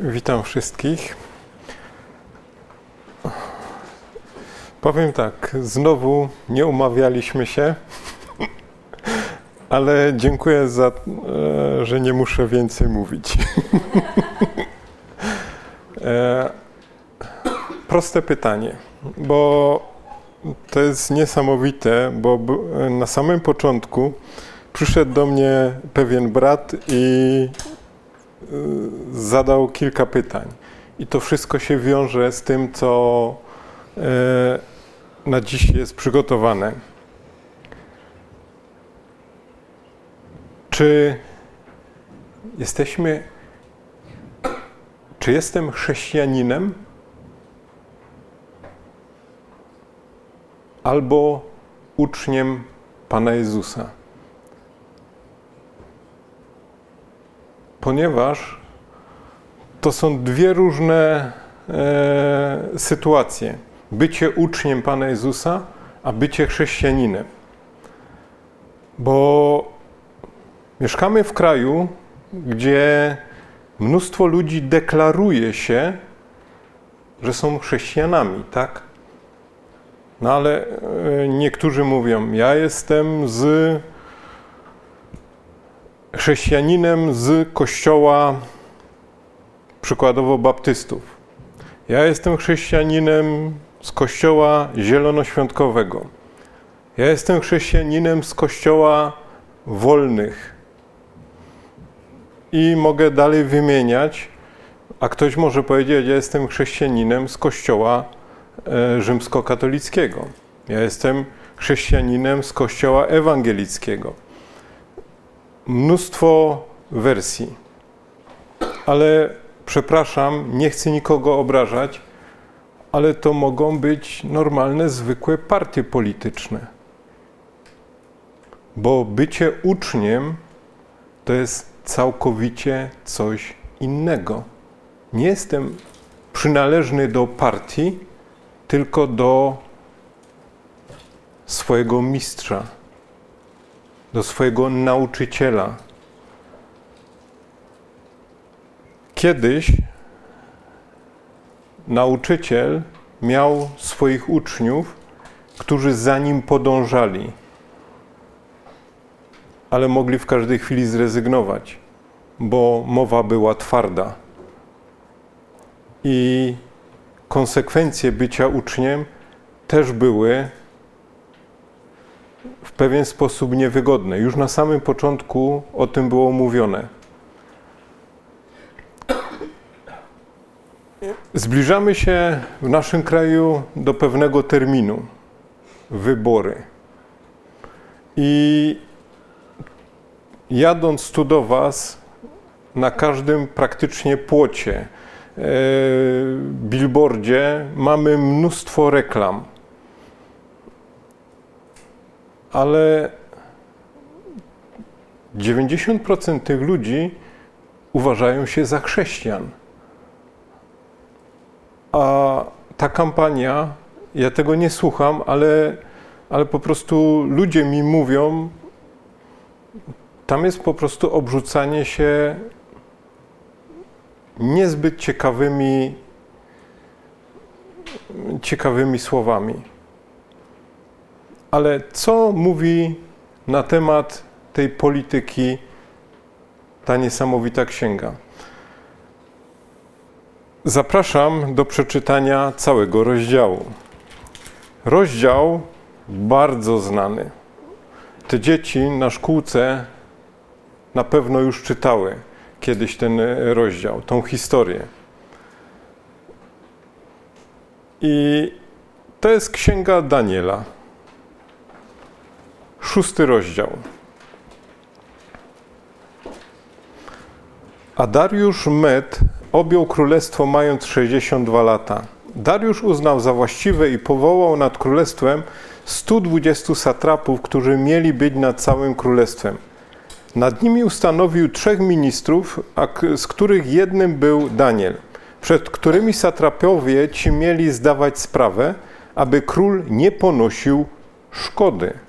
Witam wszystkich. Powiem tak, znowu nie umawialiśmy się, ale dziękuję za, e, że nie muszę więcej mówić. E, proste pytanie, bo to jest niesamowite, bo na samym początku przyszedł do mnie pewien brat i zadał kilka pytań. I to wszystko się wiąże z tym, co e, na dziś jest przygotowane. Czy jesteśmy, czy jestem chrześcijaninem? Albo uczniem Pana Jezusa? Ponieważ to są dwie różne e, sytuacje. Bycie uczniem Pana Jezusa, a bycie chrześcijaninem. Bo mieszkamy w kraju, gdzie mnóstwo ludzi deklaruje się, że są chrześcijanami, tak? No ale e, niektórzy mówią, ja jestem z chrześcijaninem z kościoła przykładowo baptystów. Ja jestem chrześcijaninem z kościoła zielonoświątkowego. Ja jestem chrześcijaninem z kościoła wolnych. I mogę dalej wymieniać, a ktoś może powiedzieć, ja jestem chrześcijaninem z kościoła e, rzymskokatolickiego. Ja jestem chrześcijaninem z kościoła ewangelickiego mnóstwo wersji, ale przepraszam, nie chcę nikogo obrażać, ale to mogą być normalne, zwykłe partie polityczne. Bo bycie uczniem to jest całkowicie coś innego. Nie jestem przynależny do partii, tylko do swojego mistrza do swojego nauczyciela. Kiedyś nauczyciel miał swoich uczniów, którzy za nim podążali, ale mogli w każdej chwili zrezygnować, bo mowa była twarda. I konsekwencje bycia uczniem też były w pewien sposób niewygodne. Już na samym początku o tym było mówione. Zbliżamy się w naszym kraju do pewnego terminu wybory. I jadąc tu do Was, na każdym praktycznie płocie, e, billboardzie mamy mnóstwo reklam ale 90% tych ludzi uważają się za chrześcijan. A ta kampania, ja tego nie słucham, ale, ale po prostu ludzie mi mówią, tam jest po prostu obrzucanie się niezbyt ciekawymi, ciekawymi słowami. Ale co mówi na temat tej polityki ta niesamowita księga? Zapraszam do przeczytania całego rozdziału. Rozdział bardzo znany. Te dzieci na szkółce na pewno już czytały kiedyś ten rozdział, tą historię. I to jest księga Daniela szósty rozdział. A Dariusz Med objął królestwo mając 62 lata. Dariusz uznał za właściwe i powołał nad królestwem 120 satrapów, którzy mieli być nad całym królestwem. Nad nimi ustanowił trzech ministrów, z których jednym był Daniel, przed którymi satrapowie ci mieli zdawać sprawę, aby król nie ponosił szkody.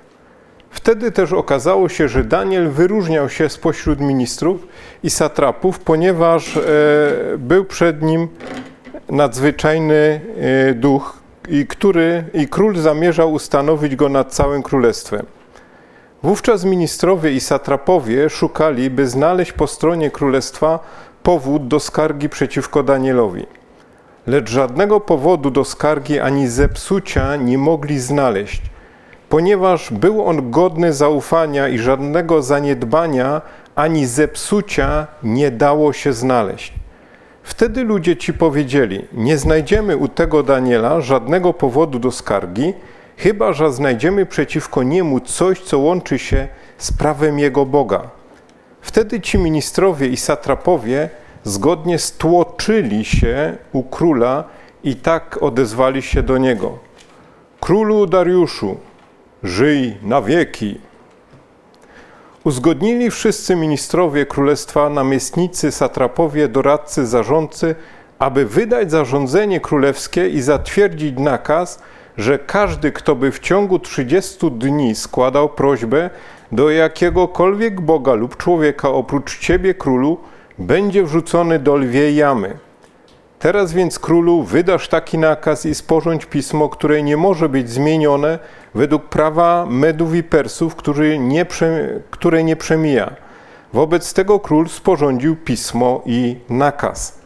Wtedy też okazało się, że Daniel wyróżniał się spośród ministrów i satrapów, ponieważ e, był przed nim nadzwyczajny e, duch, i, który, i król zamierzał ustanowić go nad całym królestwem. Wówczas ministrowie i satrapowie szukali, by znaleźć po stronie królestwa powód do skargi przeciwko Danielowi. Lecz żadnego powodu do skargi ani zepsucia nie mogli znaleźć, ponieważ był on godny zaufania i żadnego zaniedbania ani zepsucia nie dało się znaleźć. Wtedy ludzie ci powiedzieli: Nie znajdziemy u tego Daniela żadnego powodu do skargi, chyba że znajdziemy przeciwko niemu coś, co łączy się z prawem jego Boga. Wtedy ci ministrowie i satrapowie zgodnie stłoczyli się u króla i tak odezwali się do niego: Królu Dariuszu, żyj na wieki. Uzgodnili wszyscy ministrowie królestwa, namiestnicy, satrapowie, doradcy, zarządcy, aby wydać zarządzenie królewskie i zatwierdzić nakaz, że każdy, kto by w ciągu 30 dni składał prośbę do jakiegokolwiek Boga lub człowieka oprócz Ciebie, królu, będzie wrzucony do lwiej jamy. Teraz więc, królu, wydasz taki nakaz i sporządź pismo, które nie może być zmienione według prawa Medów i Persów, nie, które nie przemija. Wobec tego król sporządził pismo i nakaz.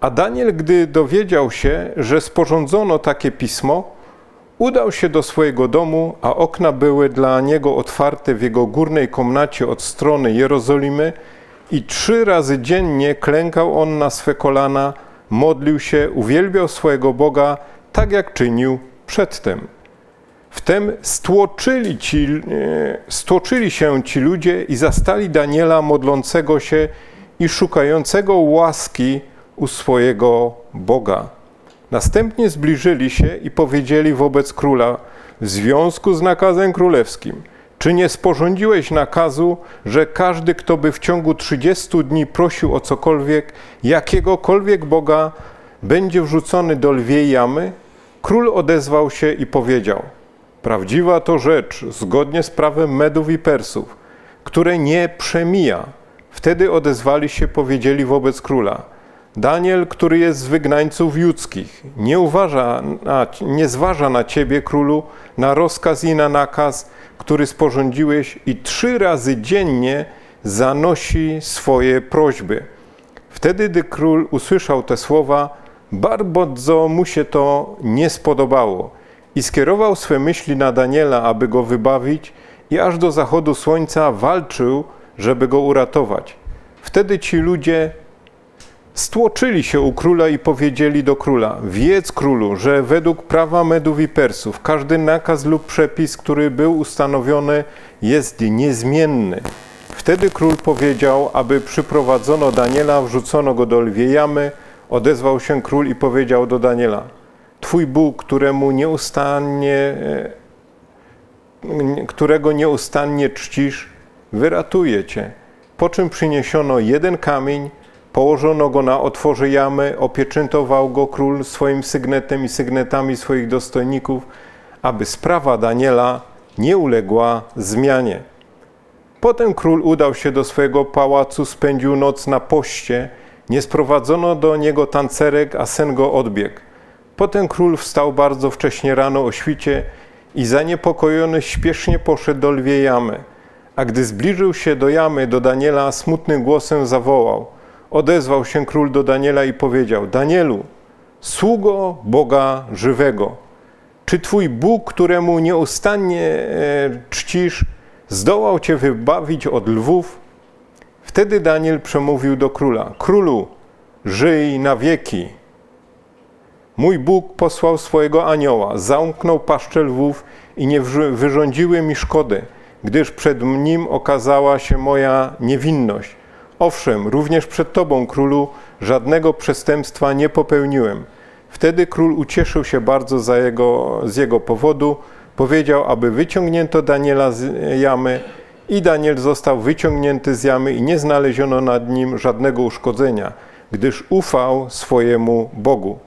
A Daniel, gdy dowiedział się, że sporządzono takie pismo, udał się do swojego domu, a okna były dla niego otwarte w jego górnej komnacie od strony Jerozolimy i trzy razy dziennie klękał on na swe kolana, modlił się, uwielbiał swojego Boga, tak jak czynił przedtem. Wtem stłoczyli, ci, stłoczyli się ci ludzie i zastali Daniela modlącego się i szukającego łaski u swojego Boga. Następnie zbliżyli się i powiedzieli wobec króla w związku z nakazem królewskim – czy nie sporządziłeś nakazu, że każdy, kto by w ciągu 30 dni prosił o cokolwiek, jakiegokolwiek Boga, będzie wrzucony do lwiej jamy? Król odezwał się i powiedział: Prawdziwa to rzecz, zgodnie z prawem Medów i Persów, które nie przemija. Wtedy odezwali się, powiedzieli wobec króla: Daniel, który jest z wygnańców judzkich, nie, uważa na, nie zważa na ciebie, królu, na rozkaz i na nakaz, który sporządziłeś, i trzy razy dziennie zanosi swoje prośby. Wtedy, gdy król usłyszał te słowa, bardzo mu się to nie spodobało i skierował swe myśli na Daniela, aby go wybawić, i aż do zachodu słońca walczył, żeby go uratować. Wtedy ci ludzie stłoczyli się u króla i powiedzieli do króla: Wiedz królu, że według prawa Medów i Persów każdy nakaz lub przepis, który był ustanowiony, jest niezmienny. Wtedy król powiedział, aby przyprowadzono Daniela, wrzucono go do lwiej jamy. Odezwał się król i powiedział do Daniela: Twój Bóg, któremu nieustannie, e, którego nieustannie czcisz, wyratuje cię. Po czym przyniesiono jeden kamień, Położono go na otworze jamy, opieczętował go król swoim sygnetem i sygnetami swoich dostojników, aby sprawa Daniela nie uległa zmianie. Potem król udał się do swojego pałacu, spędził noc na poście, nie sprowadzono do niego tancerek, a sen go odbiegł. Potem król wstał bardzo wcześnie rano o świcie i zaniepokojony śpiesznie poszedł do lwiej jamy. A gdy zbliżył się do jamy, do Daniela, smutnym głosem zawołał – odezwał się król do Daniela i powiedział: Danielu, sługo Boga żywego, czy twój Bóg, któremu nieustannie e, czcisz, zdołał cię wybawić od lwów? Wtedy Daniel przemówił do króla: Królu, żyj na wieki. Mój Bóg posłał swojego anioła, zamknął paszczę lwów i nie wyrządziły mi szkody, gdyż przed nim okazała się moja niewinność. Owszem, również przed Tobą, królu, żadnego przestępstwa nie popełniłem. Wtedy król ucieszył się bardzo jego, z jego powodu, powiedział, aby wyciągnięto Daniela z jamy i Daniel został wyciągnięty z jamy i nie znaleziono nad nim żadnego uszkodzenia, gdyż ufał swojemu Bogu.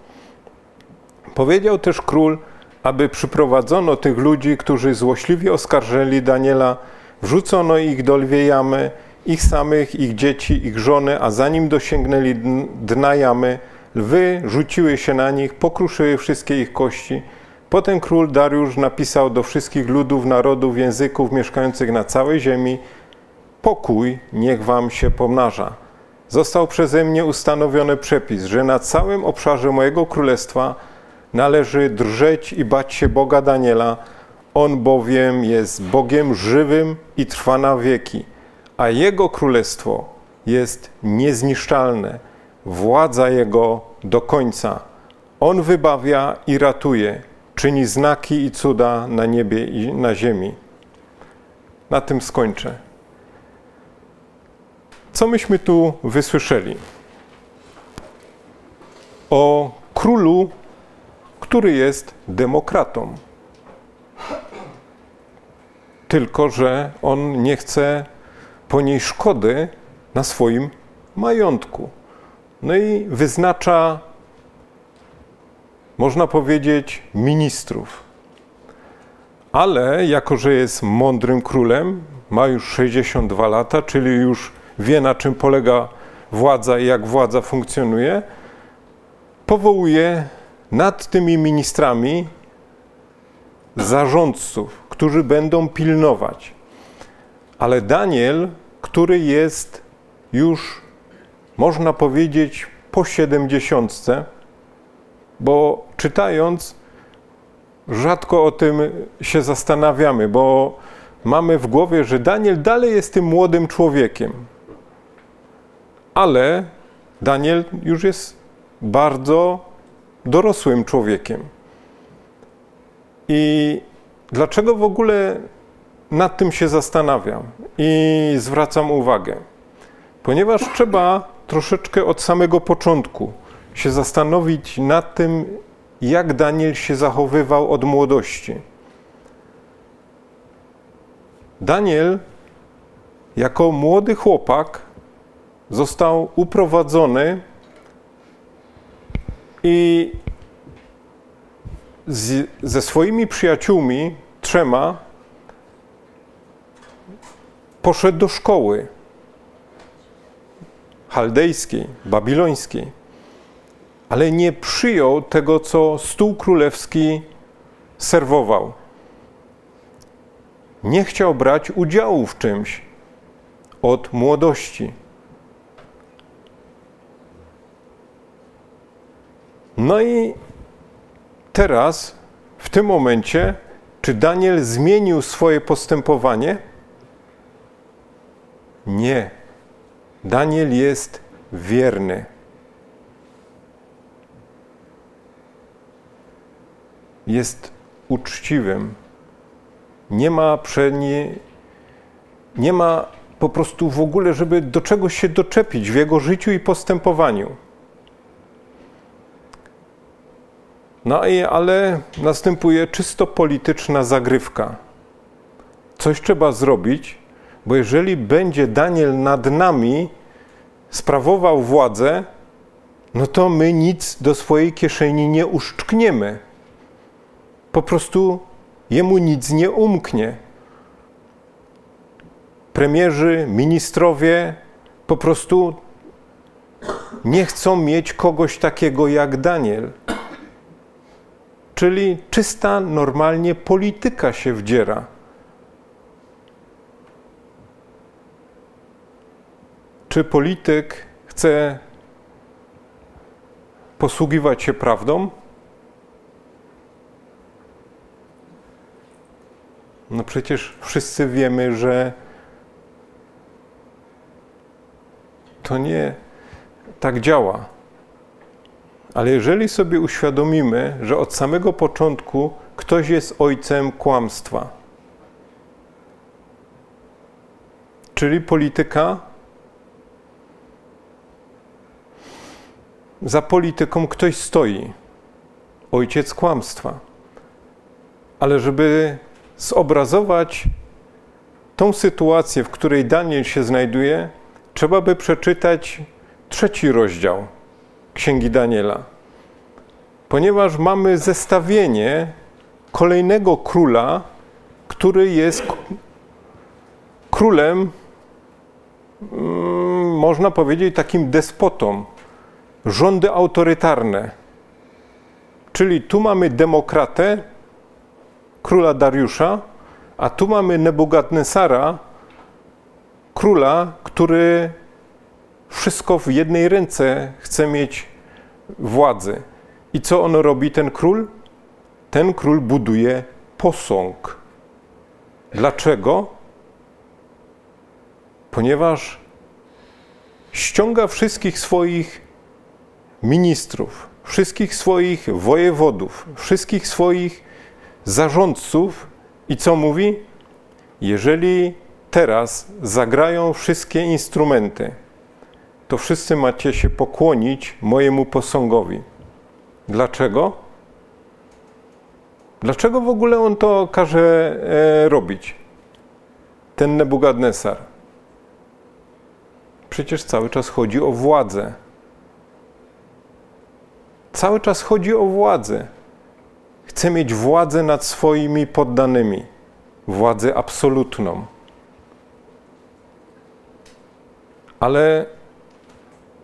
Powiedział też król, aby przyprowadzono tych ludzi, którzy złośliwie oskarżyli Daniela, wrzucono ich do lwiej jamy, ich samych, ich dzieci, ich żony, a zanim dosięgnęli dna jamy, lwy rzuciły się na nich, pokruszyły wszystkie ich kości. Potem król Dariusz napisał do wszystkich ludów, narodów, języków mieszkających na całej ziemi: Pokój niech wam się pomnaża. Został przeze mnie ustanowiony przepis, że na całym obszarze mojego królestwa należy drżeć i bać się Boga Daniela. On bowiem jest Bogiem żywym i trwa na wieki, a Jego królestwo jest niezniszczalne, władza Jego do końca. On wybawia i ratuje, czyni znaki i cuda na niebie i na ziemi. Na tym skończę. Co myśmy tu wysłyszeli? O królu, który jest demokratą. Tylko, że on nie chce ponieść szkody na swoim majątku. No i wyznacza, można powiedzieć, ministrów. Ale jako, że jest mądrym królem, ma już 62 lata, czyli już wie na czym polega władza i jak władza funkcjonuje, powołuje nad tymi ministrami zarządców, którzy będą pilnować. Ale Daniel, który jest już, można powiedzieć, po siedemdziesiątce, bo czytając, rzadko o tym się zastanawiamy, bo mamy w głowie, że Daniel dalej jest tym młodym człowiekiem ale Daniel już jest bardzo dorosłym człowiekiem. I dlaczego w ogóle nad tym się zastanawiam i zwracam uwagę? Ponieważ trzeba troszeczkę od samego początku się zastanowić nad tym, jak Daniel się zachowywał od młodości. Daniel, jako młody chłopak, został uprowadzony i z, ze swoimi przyjaciółmi, trzema, poszedł do szkoły chaldejskiej, babilońskiej, ale nie przyjął tego, co stół królewski serwował. Nie chciał brać udziału w czymś od młodości. No i teraz, w tym momencie, czy Daniel zmienił swoje postępowanie? Nie. Daniel jest wierny. Jest uczciwym. Nie ma przeni, nie ma po prostu w ogóle, żeby do czegoś się doczepić w jego życiu i postępowaniu. No i ale następuje czysto polityczna zagrywka. Coś trzeba zrobić, bo jeżeli będzie Daniel nad nami sprawował władzę, no to my nic do swojej kieszeni nie uszczkniemy. Po prostu jemu nic nie umknie. Premierzy, ministrowie po prostu nie chcą mieć kogoś takiego jak Daniel. Czyli czysta, normalnie polityka się wdziera. Czy polityk chce posługiwać się prawdą? No przecież wszyscy wiemy, że to nie tak działa. Ale jeżeli sobie uświadomimy, że od samego początku ktoś jest ojcem kłamstwa, czyli polityka, za polityką ktoś stoi, ojciec kłamstwa. Ale żeby zobrazować tą sytuację, w której Daniel się znajduje, trzeba by przeczytać trzeci rozdział Księgi Daniela. Ponieważ mamy zestawienie kolejnego króla, który jest królem, mm, można powiedzieć, takim despotą. Rządy autorytarne. Czyli tu mamy demokratę, króla Dariusza, a tu mamy Nebugadnesara, króla, który wszystko w jednej ręce chce mieć władzy. I co on robi, ten król? Ten król buduje posąg. Dlaczego? Ponieważ ściąga wszystkich swoich ministrów, wszystkich swoich wojewodów, wszystkich swoich zarządców i co mówi? Jeżeli teraz zagrają wszystkie instrumenty, to wszyscy macie się pokłonić mojemu posągowi. Dlaczego? Dlaczego w ogóle on to każe e, robić? Ten Nebukadnesar. Przecież cały czas chodzi o władzę. Cały czas chodzi o władzę. Chce mieć władzę nad swoimi poddanymi, władzę absolutną. Ale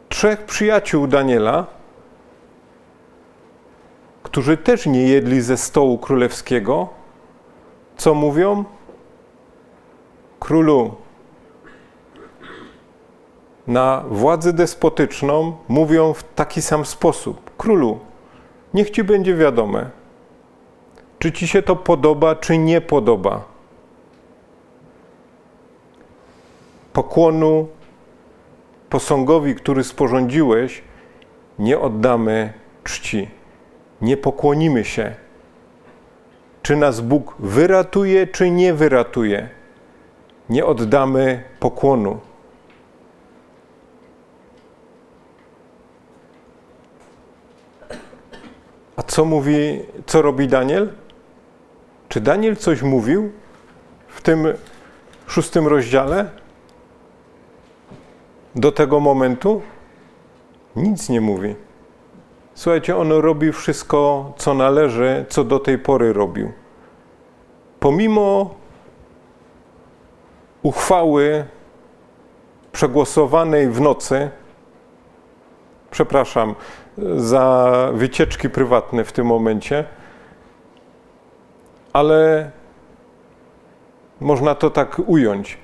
trzech przyjaciół Daniela, którzy też nie jedli ze stołu królewskiego, co mówią? Królu, na władzę despotyczną mówią w taki sam sposób: Królu, niech ci będzie wiadome, czy ci się to podoba, czy nie podoba. Pokłonu posągowi, który sporządziłeś, nie oddamy czci, nie pokłonimy się. Czy nas Bóg wyratuje, czy nie wyratuje, nie oddamy pokłonu. A co mówi, co robi Daniel? Czy Daniel coś mówił w tym szóstym rozdziale do tego momentu? Nic nie mówi. Słuchajcie, on robi wszystko, co należy, co do tej pory robił. Pomimo uchwały przegłosowanej w nocy, przepraszam za wycieczki prywatne w tym momencie, ale można to tak ująć.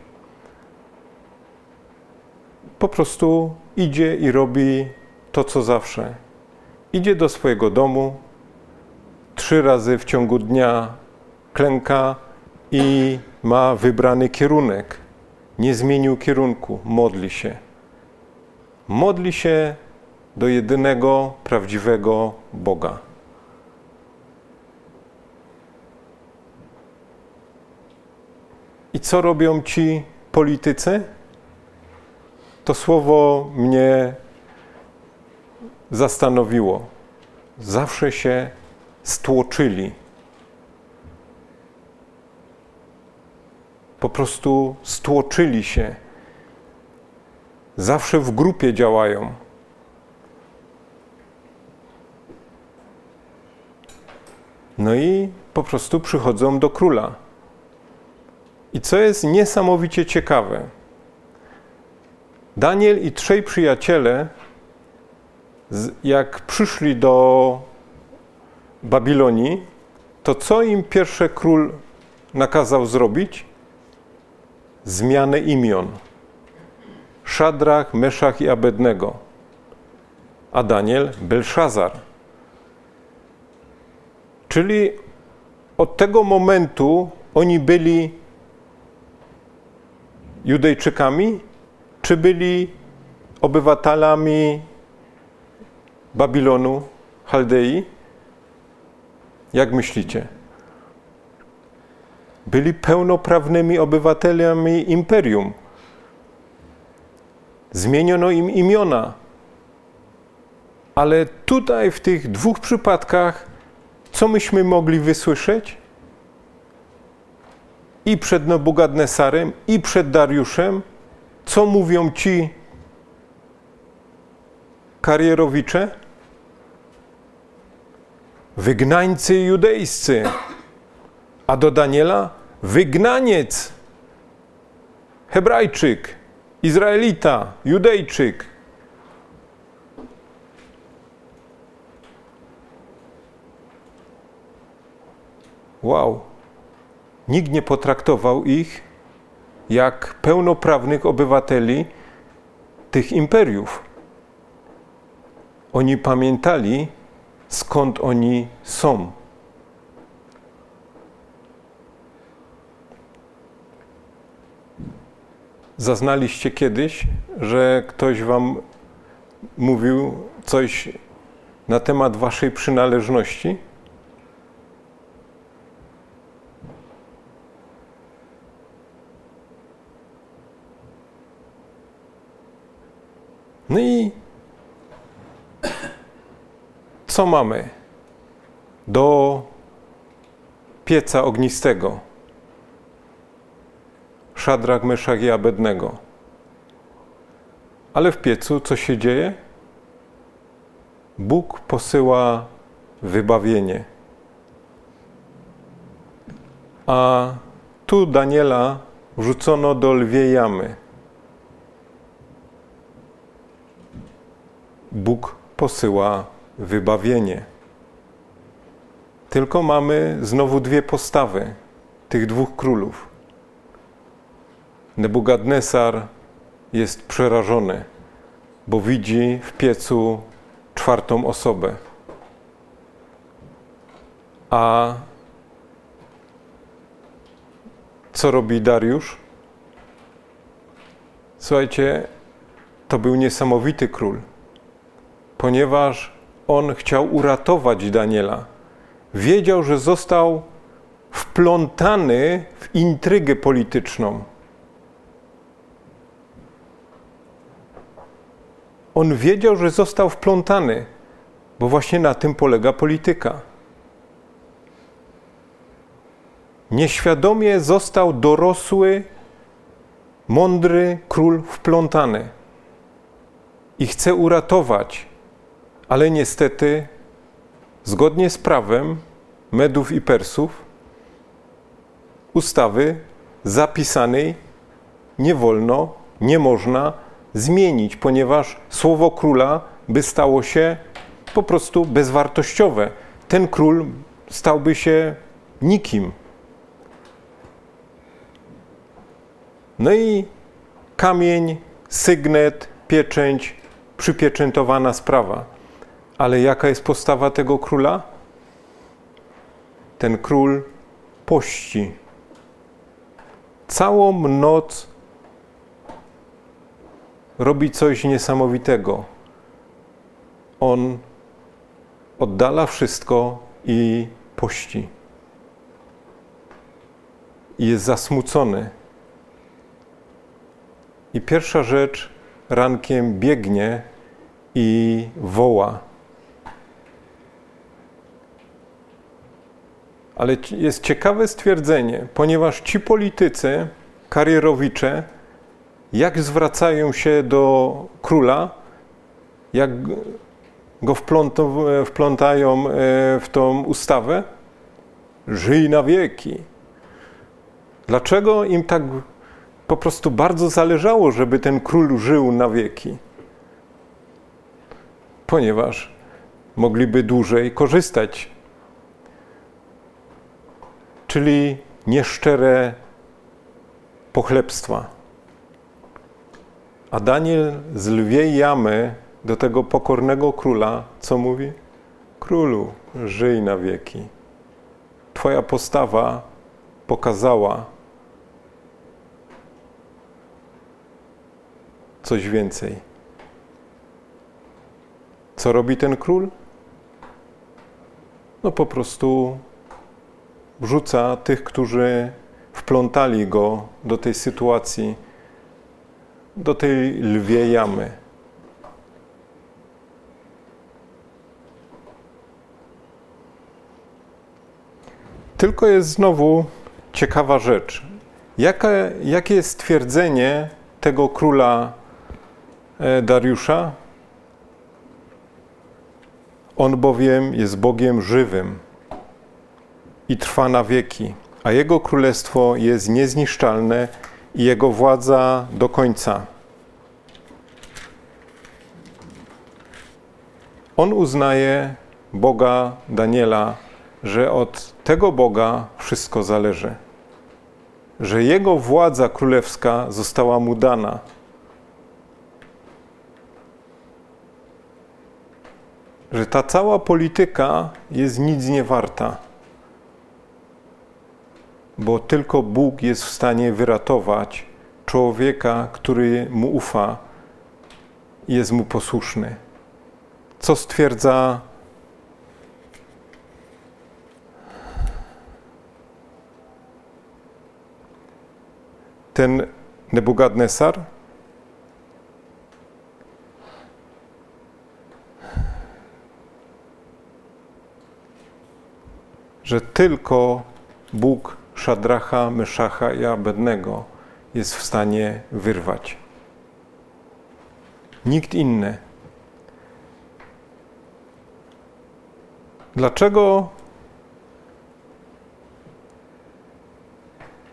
Po prostu idzie i robi to, co zawsze. Idzie do swojego domu, trzy razy w ciągu dnia klęka i ma wybrany kierunek. Nie zmienił kierunku, modli się. Modli się do jedynego prawdziwego Boga. I co robią ci politycy? To słowo mnie zastanowiło. Zawsze się stłoczyli. Po prostu stłoczyli się. Zawsze w grupie działają. No i po prostu przychodzą do króla. I co jest niesamowicie ciekawe, Daniel i trzej przyjaciele, jak przyszli do Babilonii, to co im pierwszy król nakazał zrobić? Zmianę imion. Szadrach, Meszach i Abednego. A Daniel Belszazar. Czyli od tego momentu oni byli Judejczykami, czy byli obywatelami Babilonu, Chaldei? Jak myślicie? Byli pełnoprawnymi obywatelami imperium. Zmieniono im imiona. Ale tutaj, w tych dwóch przypadkach, co myśmy mogli wysłyszeć? I przed Nebugadnesarem, i przed Dariuszem, co mówią ci karierowicze? Wygnańcy judejscy, A do Daniela wygnaniec, Hebrajczyk, Izraelita, Judejczyk. Wow. Nikt nie potraktował ich jak pełnoprawnych obywateli tych imperiów. Oni pamiętali, skąd oni są. Zaznaliście kiedyś, że ktoś wam mówił coś na temat waszej przynależności? No i co mamy? Do pieca ognistego. Szadrak, Meszach i Abednego. Ale w piecu co się dzieje? Bóg posyła wybawienie. A tu Daniela wrzucono do lwiej jamy. Bóg posyła wybawienie. Tylko mamy znowu dwie postawy tych dwóch królów. Nebukadnesar jest przerażony, bo widzi w piecu czwartą osobę. A co robi Dariusz? Słuchajcie, to był niesamowity król ponieważ on chciał uratować Daniela. Wiedział, że został wplątany w intrygę polityczną. On wiedział, że został wplątany, bo właśnie na tym polega polityka. Nieświadomie został dorosły, mądry król wplątany i chce uratować ale niestety, zgodnie z prawem Medów i Persów, ustawy zapisanej nie wolno, nie można zmienić, ponieważ słowo króla by stało się po prostu bezwartościowe. Ten król stałby się nikim. No i kamień, sygnet, pieczęć, przypieczętowana sprawa. Ale jaka jest postawa tego króla? Ten król pości. Całą noc robi coś niesamowitego. On oddala wszystko i pości. I jest zasmucony. I pierwsza rzecz, rankiem biegnie i woła. Ale jest ciekawe stwierdzenie, ponieważ ci politycy, karierowicze, jak zwracają się do króla, jak go wplątają e, w tą ustawę, żyj na wieki. Dlaczego im tak po prostu bardzo zależało, żeby ten król żył na wieki? Ponieważ mogliby dłużej korzystać czyli nieszczere pochlebstwa. A Daniel z lwiej jamy do tego pokornego króla, co mówi? Królu, żyj na wieki. Twoja postawa pokazała coś więcej. Co robi ten król? No po prostu wrzuca tych, którzy wplątali go do tej sytuacji, do tej lwiej jamy. Tylko jest znowu ciekawa rzecz. Jakie, jakie jest stwierdzenie tego króla e, Dariusza? On bowiem jest Bogiem żywym i trwa na wieki, a Jego królestwo jest niezniszczalne i Jego władza do końca. On uznaje Boga Daniela, że od tego Boga wszystko zależy, że Jego władza królewska została mu dana. Że ta cała polityka jest nic nie warta bo tylko Bóg jest w stanie wyratować człowieka, który mu ufa i jest mu posłuszny. Co stwierdza ten Nebukadnesar? Że tylko Bóg Szadracha, Myszacha i Abednego jest w stanie wyrwać. Nikt inny. Dlaczego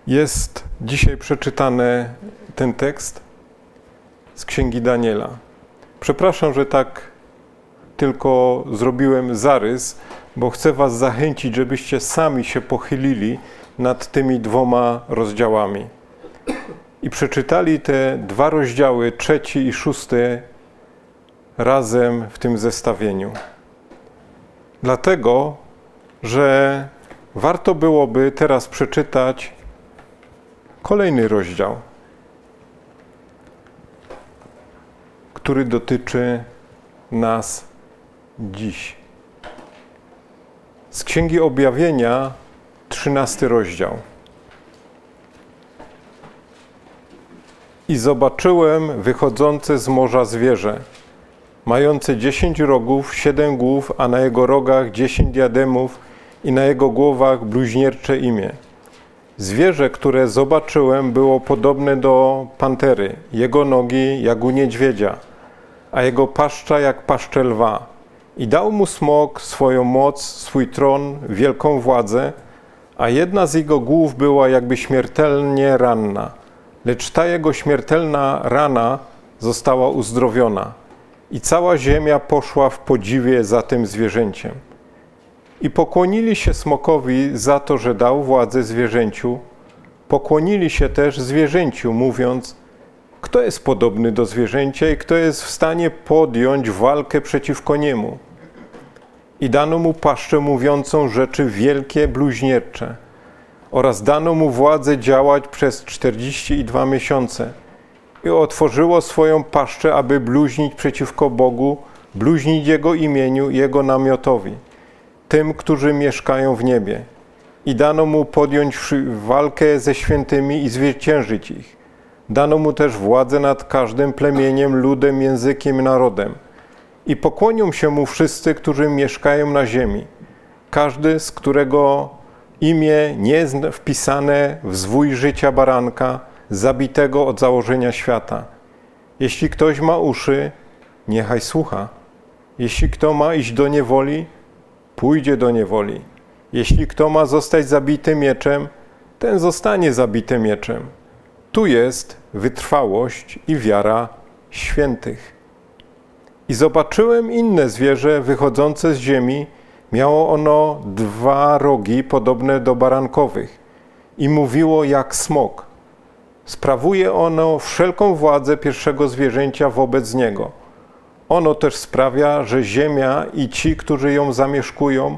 jest dzisiaj przeczytany ten tekst z Księgi Daniela? Przepraszam, że tak tylko zrobiłem zarys, bo chcę Was zachęcić, żebyście sami się pochylili nad tymi dwoma rozdziałami. I przeczytali te dwa rozdziały, trzeci i szósty, razem w tym zestawieniu. Dlatego, że warto byłoby teraz przeczytać kolejny rozdział, który dotyczy nas dziś. Z Księgi Objawienia trzynasty rozdział. I zobaczyłem wychodzące z morza zwierzę, mające dziesięć rogów, siedem głów, a na jego rogach dziesięć diademów i na jego głowach bluźniercze imię. Zwierzę, które zobaczyłem, było podobne do pantery, jego nogi jak u niedźwiedzia, a jego paszcza jak paszcze lwa. I dał mu smok swoją moc, swój tron, wielką władzę, a jedna z jego głów była jakby śmiertelnie ranna. Lecz ta jego śmiertelna rana została uzdrowiona i cała ziemia poszła w podziwie za tym zwierzęciem. I pokłonili się smokowi za to, że dał władzę zwierzęciu. Pokłonili się też zwierzęciu, mówiąc: Kto jest podobny do zwierzęcia i kto jest w stanie podjąć walkę przeciwko niemu? I dano mu paszczę mówiącą rzeczy wielkie, bluźniercze oraz dano mu władzę działać przez 42 miesiące i otworzyło swoją paszczę, aby bluźnić przeciwko Bogu, bluźnić Jego imieniu Jego namiotowi, tym, którzy mieszkają w niebie. I dano mu podjąć walkę ze świętymi i zwyciężyć ich. Dano mu też władzę nad każdym plemieniem, ludem, językiem narodem – i pokłonią się mu wszyscy, którzy mieszkają na ziemi, każdy z którego imię nie jest wpisane w zwój życia baranka, zabitego od założenia świata. Jeśli ktoś ma uszy, niechaj słucha. Jeśli kto ma iść do niewoli, pójdzie do niewoli. Jeśli kto ma zostać zabity mieczem, ten zostanie zabity mieczem. Tu jest wytrwałość i wiara świętych. I zobaczyłem inne zwierzę wychodzące z ziemi. Miało ono dwa rogi podobne do barankowych i mówiło jak smok. Sprawuje ono wszelką władzę pierwszego zwierzęcia wobec niego. Ono też sprawia, że ziemia i ci, którzy ją zamieszkują,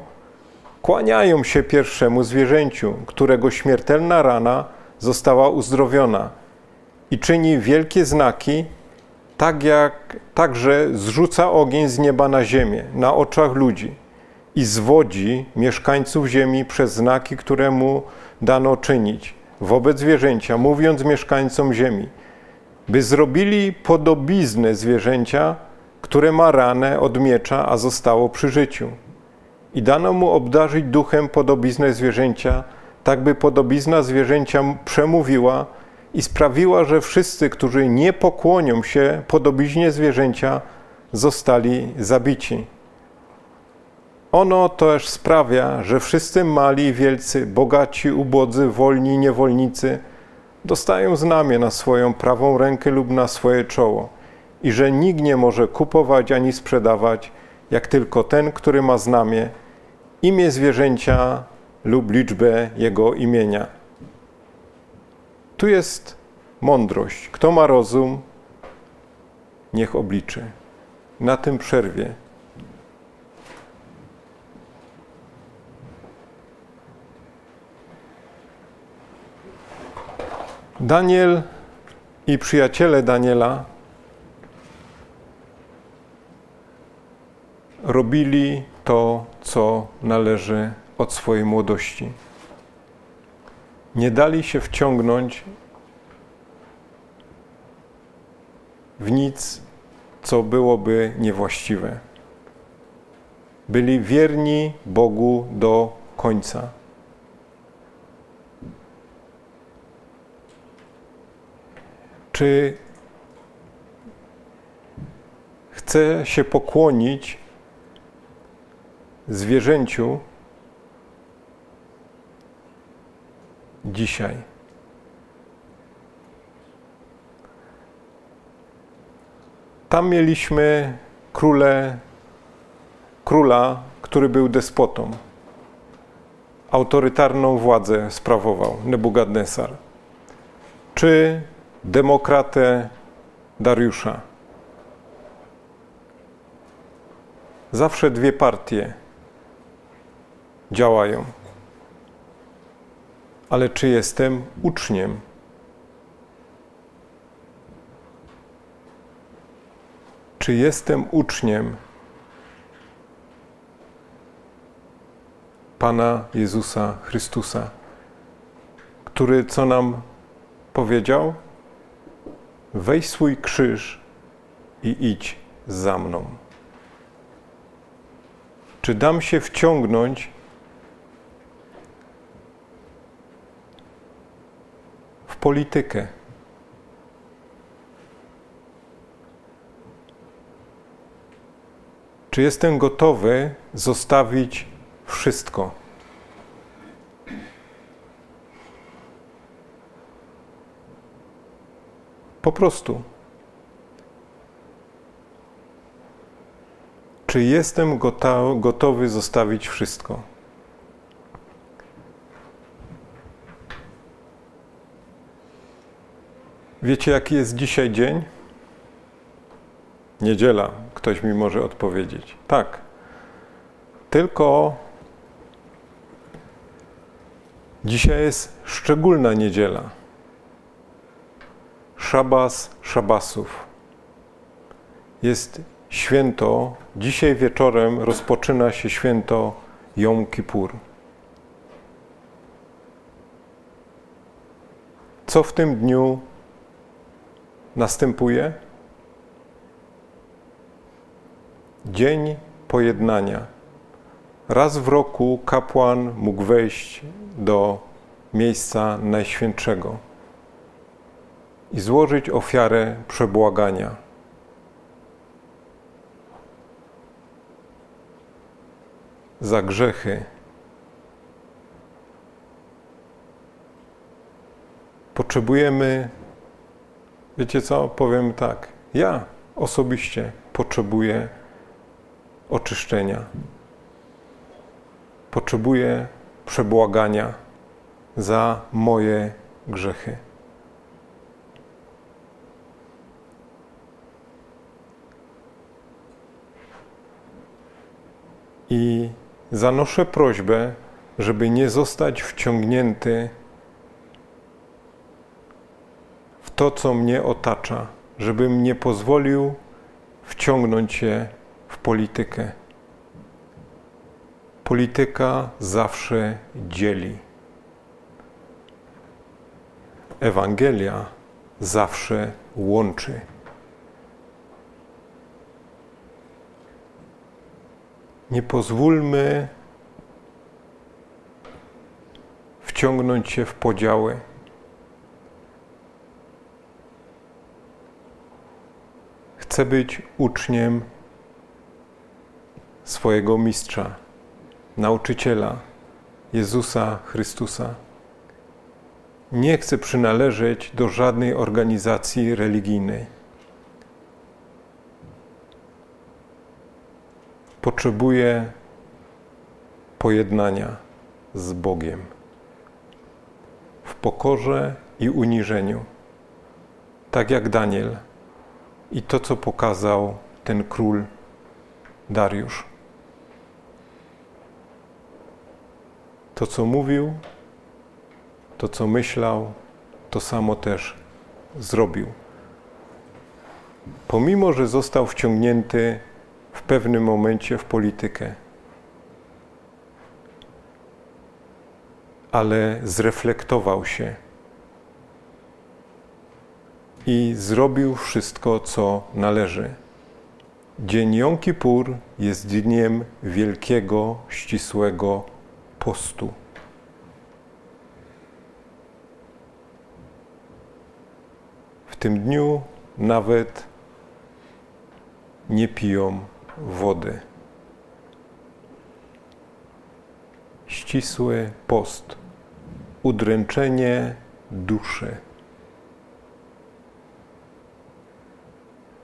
kłaniają się pierwszemu zwierzęciu, którego śmiertelna rana została uzdrowiona i czyni wielkie znaki, tak jak także zrzuca ogień z nieba na ziemię, na oczach ludzi i zwodzi mieszkańców ziemi przez znaki, które mu dano czynić wobec zwierzęcia, mówiąc mieszkańcom ziemi, by zrobili podobiznę zwierzęcia, które ma ranę od miecza, a zostało przy życiu. I dano mu obdarzyć duchem podobiznę zwierzęcia, tak by podobizna zwierzęcia przemówiła, i sprawiła, że wszyscy, którzy nie pokłonią się podobiznie zwierzęcia, zostali zabici. ono też sprawia, że wszyscy mali wielcy, bogaci, ubodzy, wolni, niewolnicy dostają znamię na swoją prawą rękę lub na swoje czoło i że nikt nie może kupować ani sprzedawać, jak tylko ten, który ma znamię, imię zwierzęcia lub liczbę jego imienia. Tu jest mądrość. Kto ma rozum, niech obliczy. Na tym przerwie. Daniel i przyjaciele Daniela robili to, co należy od swojej młodości. Nie dali się wciągnąć w nic, co byłoby niewłaściwe. Byli wierni Bogu do końca. Czy chce się pokłonić zwierzęciu dzisiaj? Tam mieliśmy króle, króla, który był despotą. Autorytarną władzę sprawował Nebukadnesar. Czy demokratę Dariusza. Zawsze dwie partie działają. Ale czy jestem uczniem? Czy jestem uczniem Pana Jezusa Chrystusa, który co nam powiedział? Weź swój krzyż i idź za mną. Czy dam się wciągnąć politykę? Czy jestem gotowy zostawić wszystko? Po prostu. Czy jestem gotowy zostawić wszystko? Wiecie, jaki jest dzisiaj dzień? Niedziela. Ktoś mi może odpowiedzieć. Tak. Tylko dzisiaj jest szczególna niedziela. Szabas Szabasów. Jest święto, dzisiaj wieczorem rozpoczyna się święto Jom Kippur. Co w tym dniu następuje? Dzień pojednania. Raz w roku kapłan mógł wejść do miejsca najświętszego i złożyć ofiarę przebłagania. Za grzechy. Potrzebujemy, wiecie co, powiem tak, ja osobiście potrzebuję oczyszczenia. Potrzebuję przebłagania za moje grzechy. I zanoszę prośbę, żeby nie zostać wciągnięty w to, co mnie otacza, żebym nie pozwolił wciągnąć się w politykę. Polityka zawsze dzieli. Ewangelia zawsze łączy. Nie pozwólmy wciągnąć się w podziały. Chcę być uczniem swojego mistrza, nauczyciela Jezusa Chrystusa. Nie chcę przynależeć do żadnej organizacji religijnej. Potrzebuję pojednania z Bogiem w pokorze i uniżeniu, tak jak Daniel i to, co pokazał ten król Dariusz. To, co mówił, to, co myślał, to samo też zrobił. Pomimo, że został wciągnięty w pewnym momencie w politykę, ale zreflektował się i zrobił wszystko, co należy. Dzień Jom Kippur jest dniem wielkiego, ścisłego postu. W tym dniu nawet nie piją wody. Ścisły post, udręczenie duszy.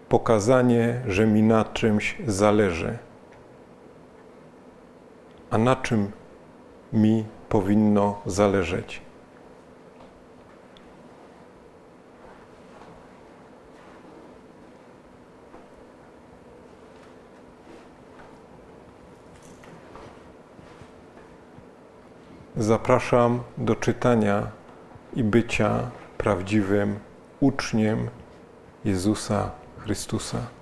Pokazanie, że mi na czymś zależy. A na czym mi powinno zależeć? Zapraszam do czytania i bycia prawdziwym uczniem Jezusa Chrystusa.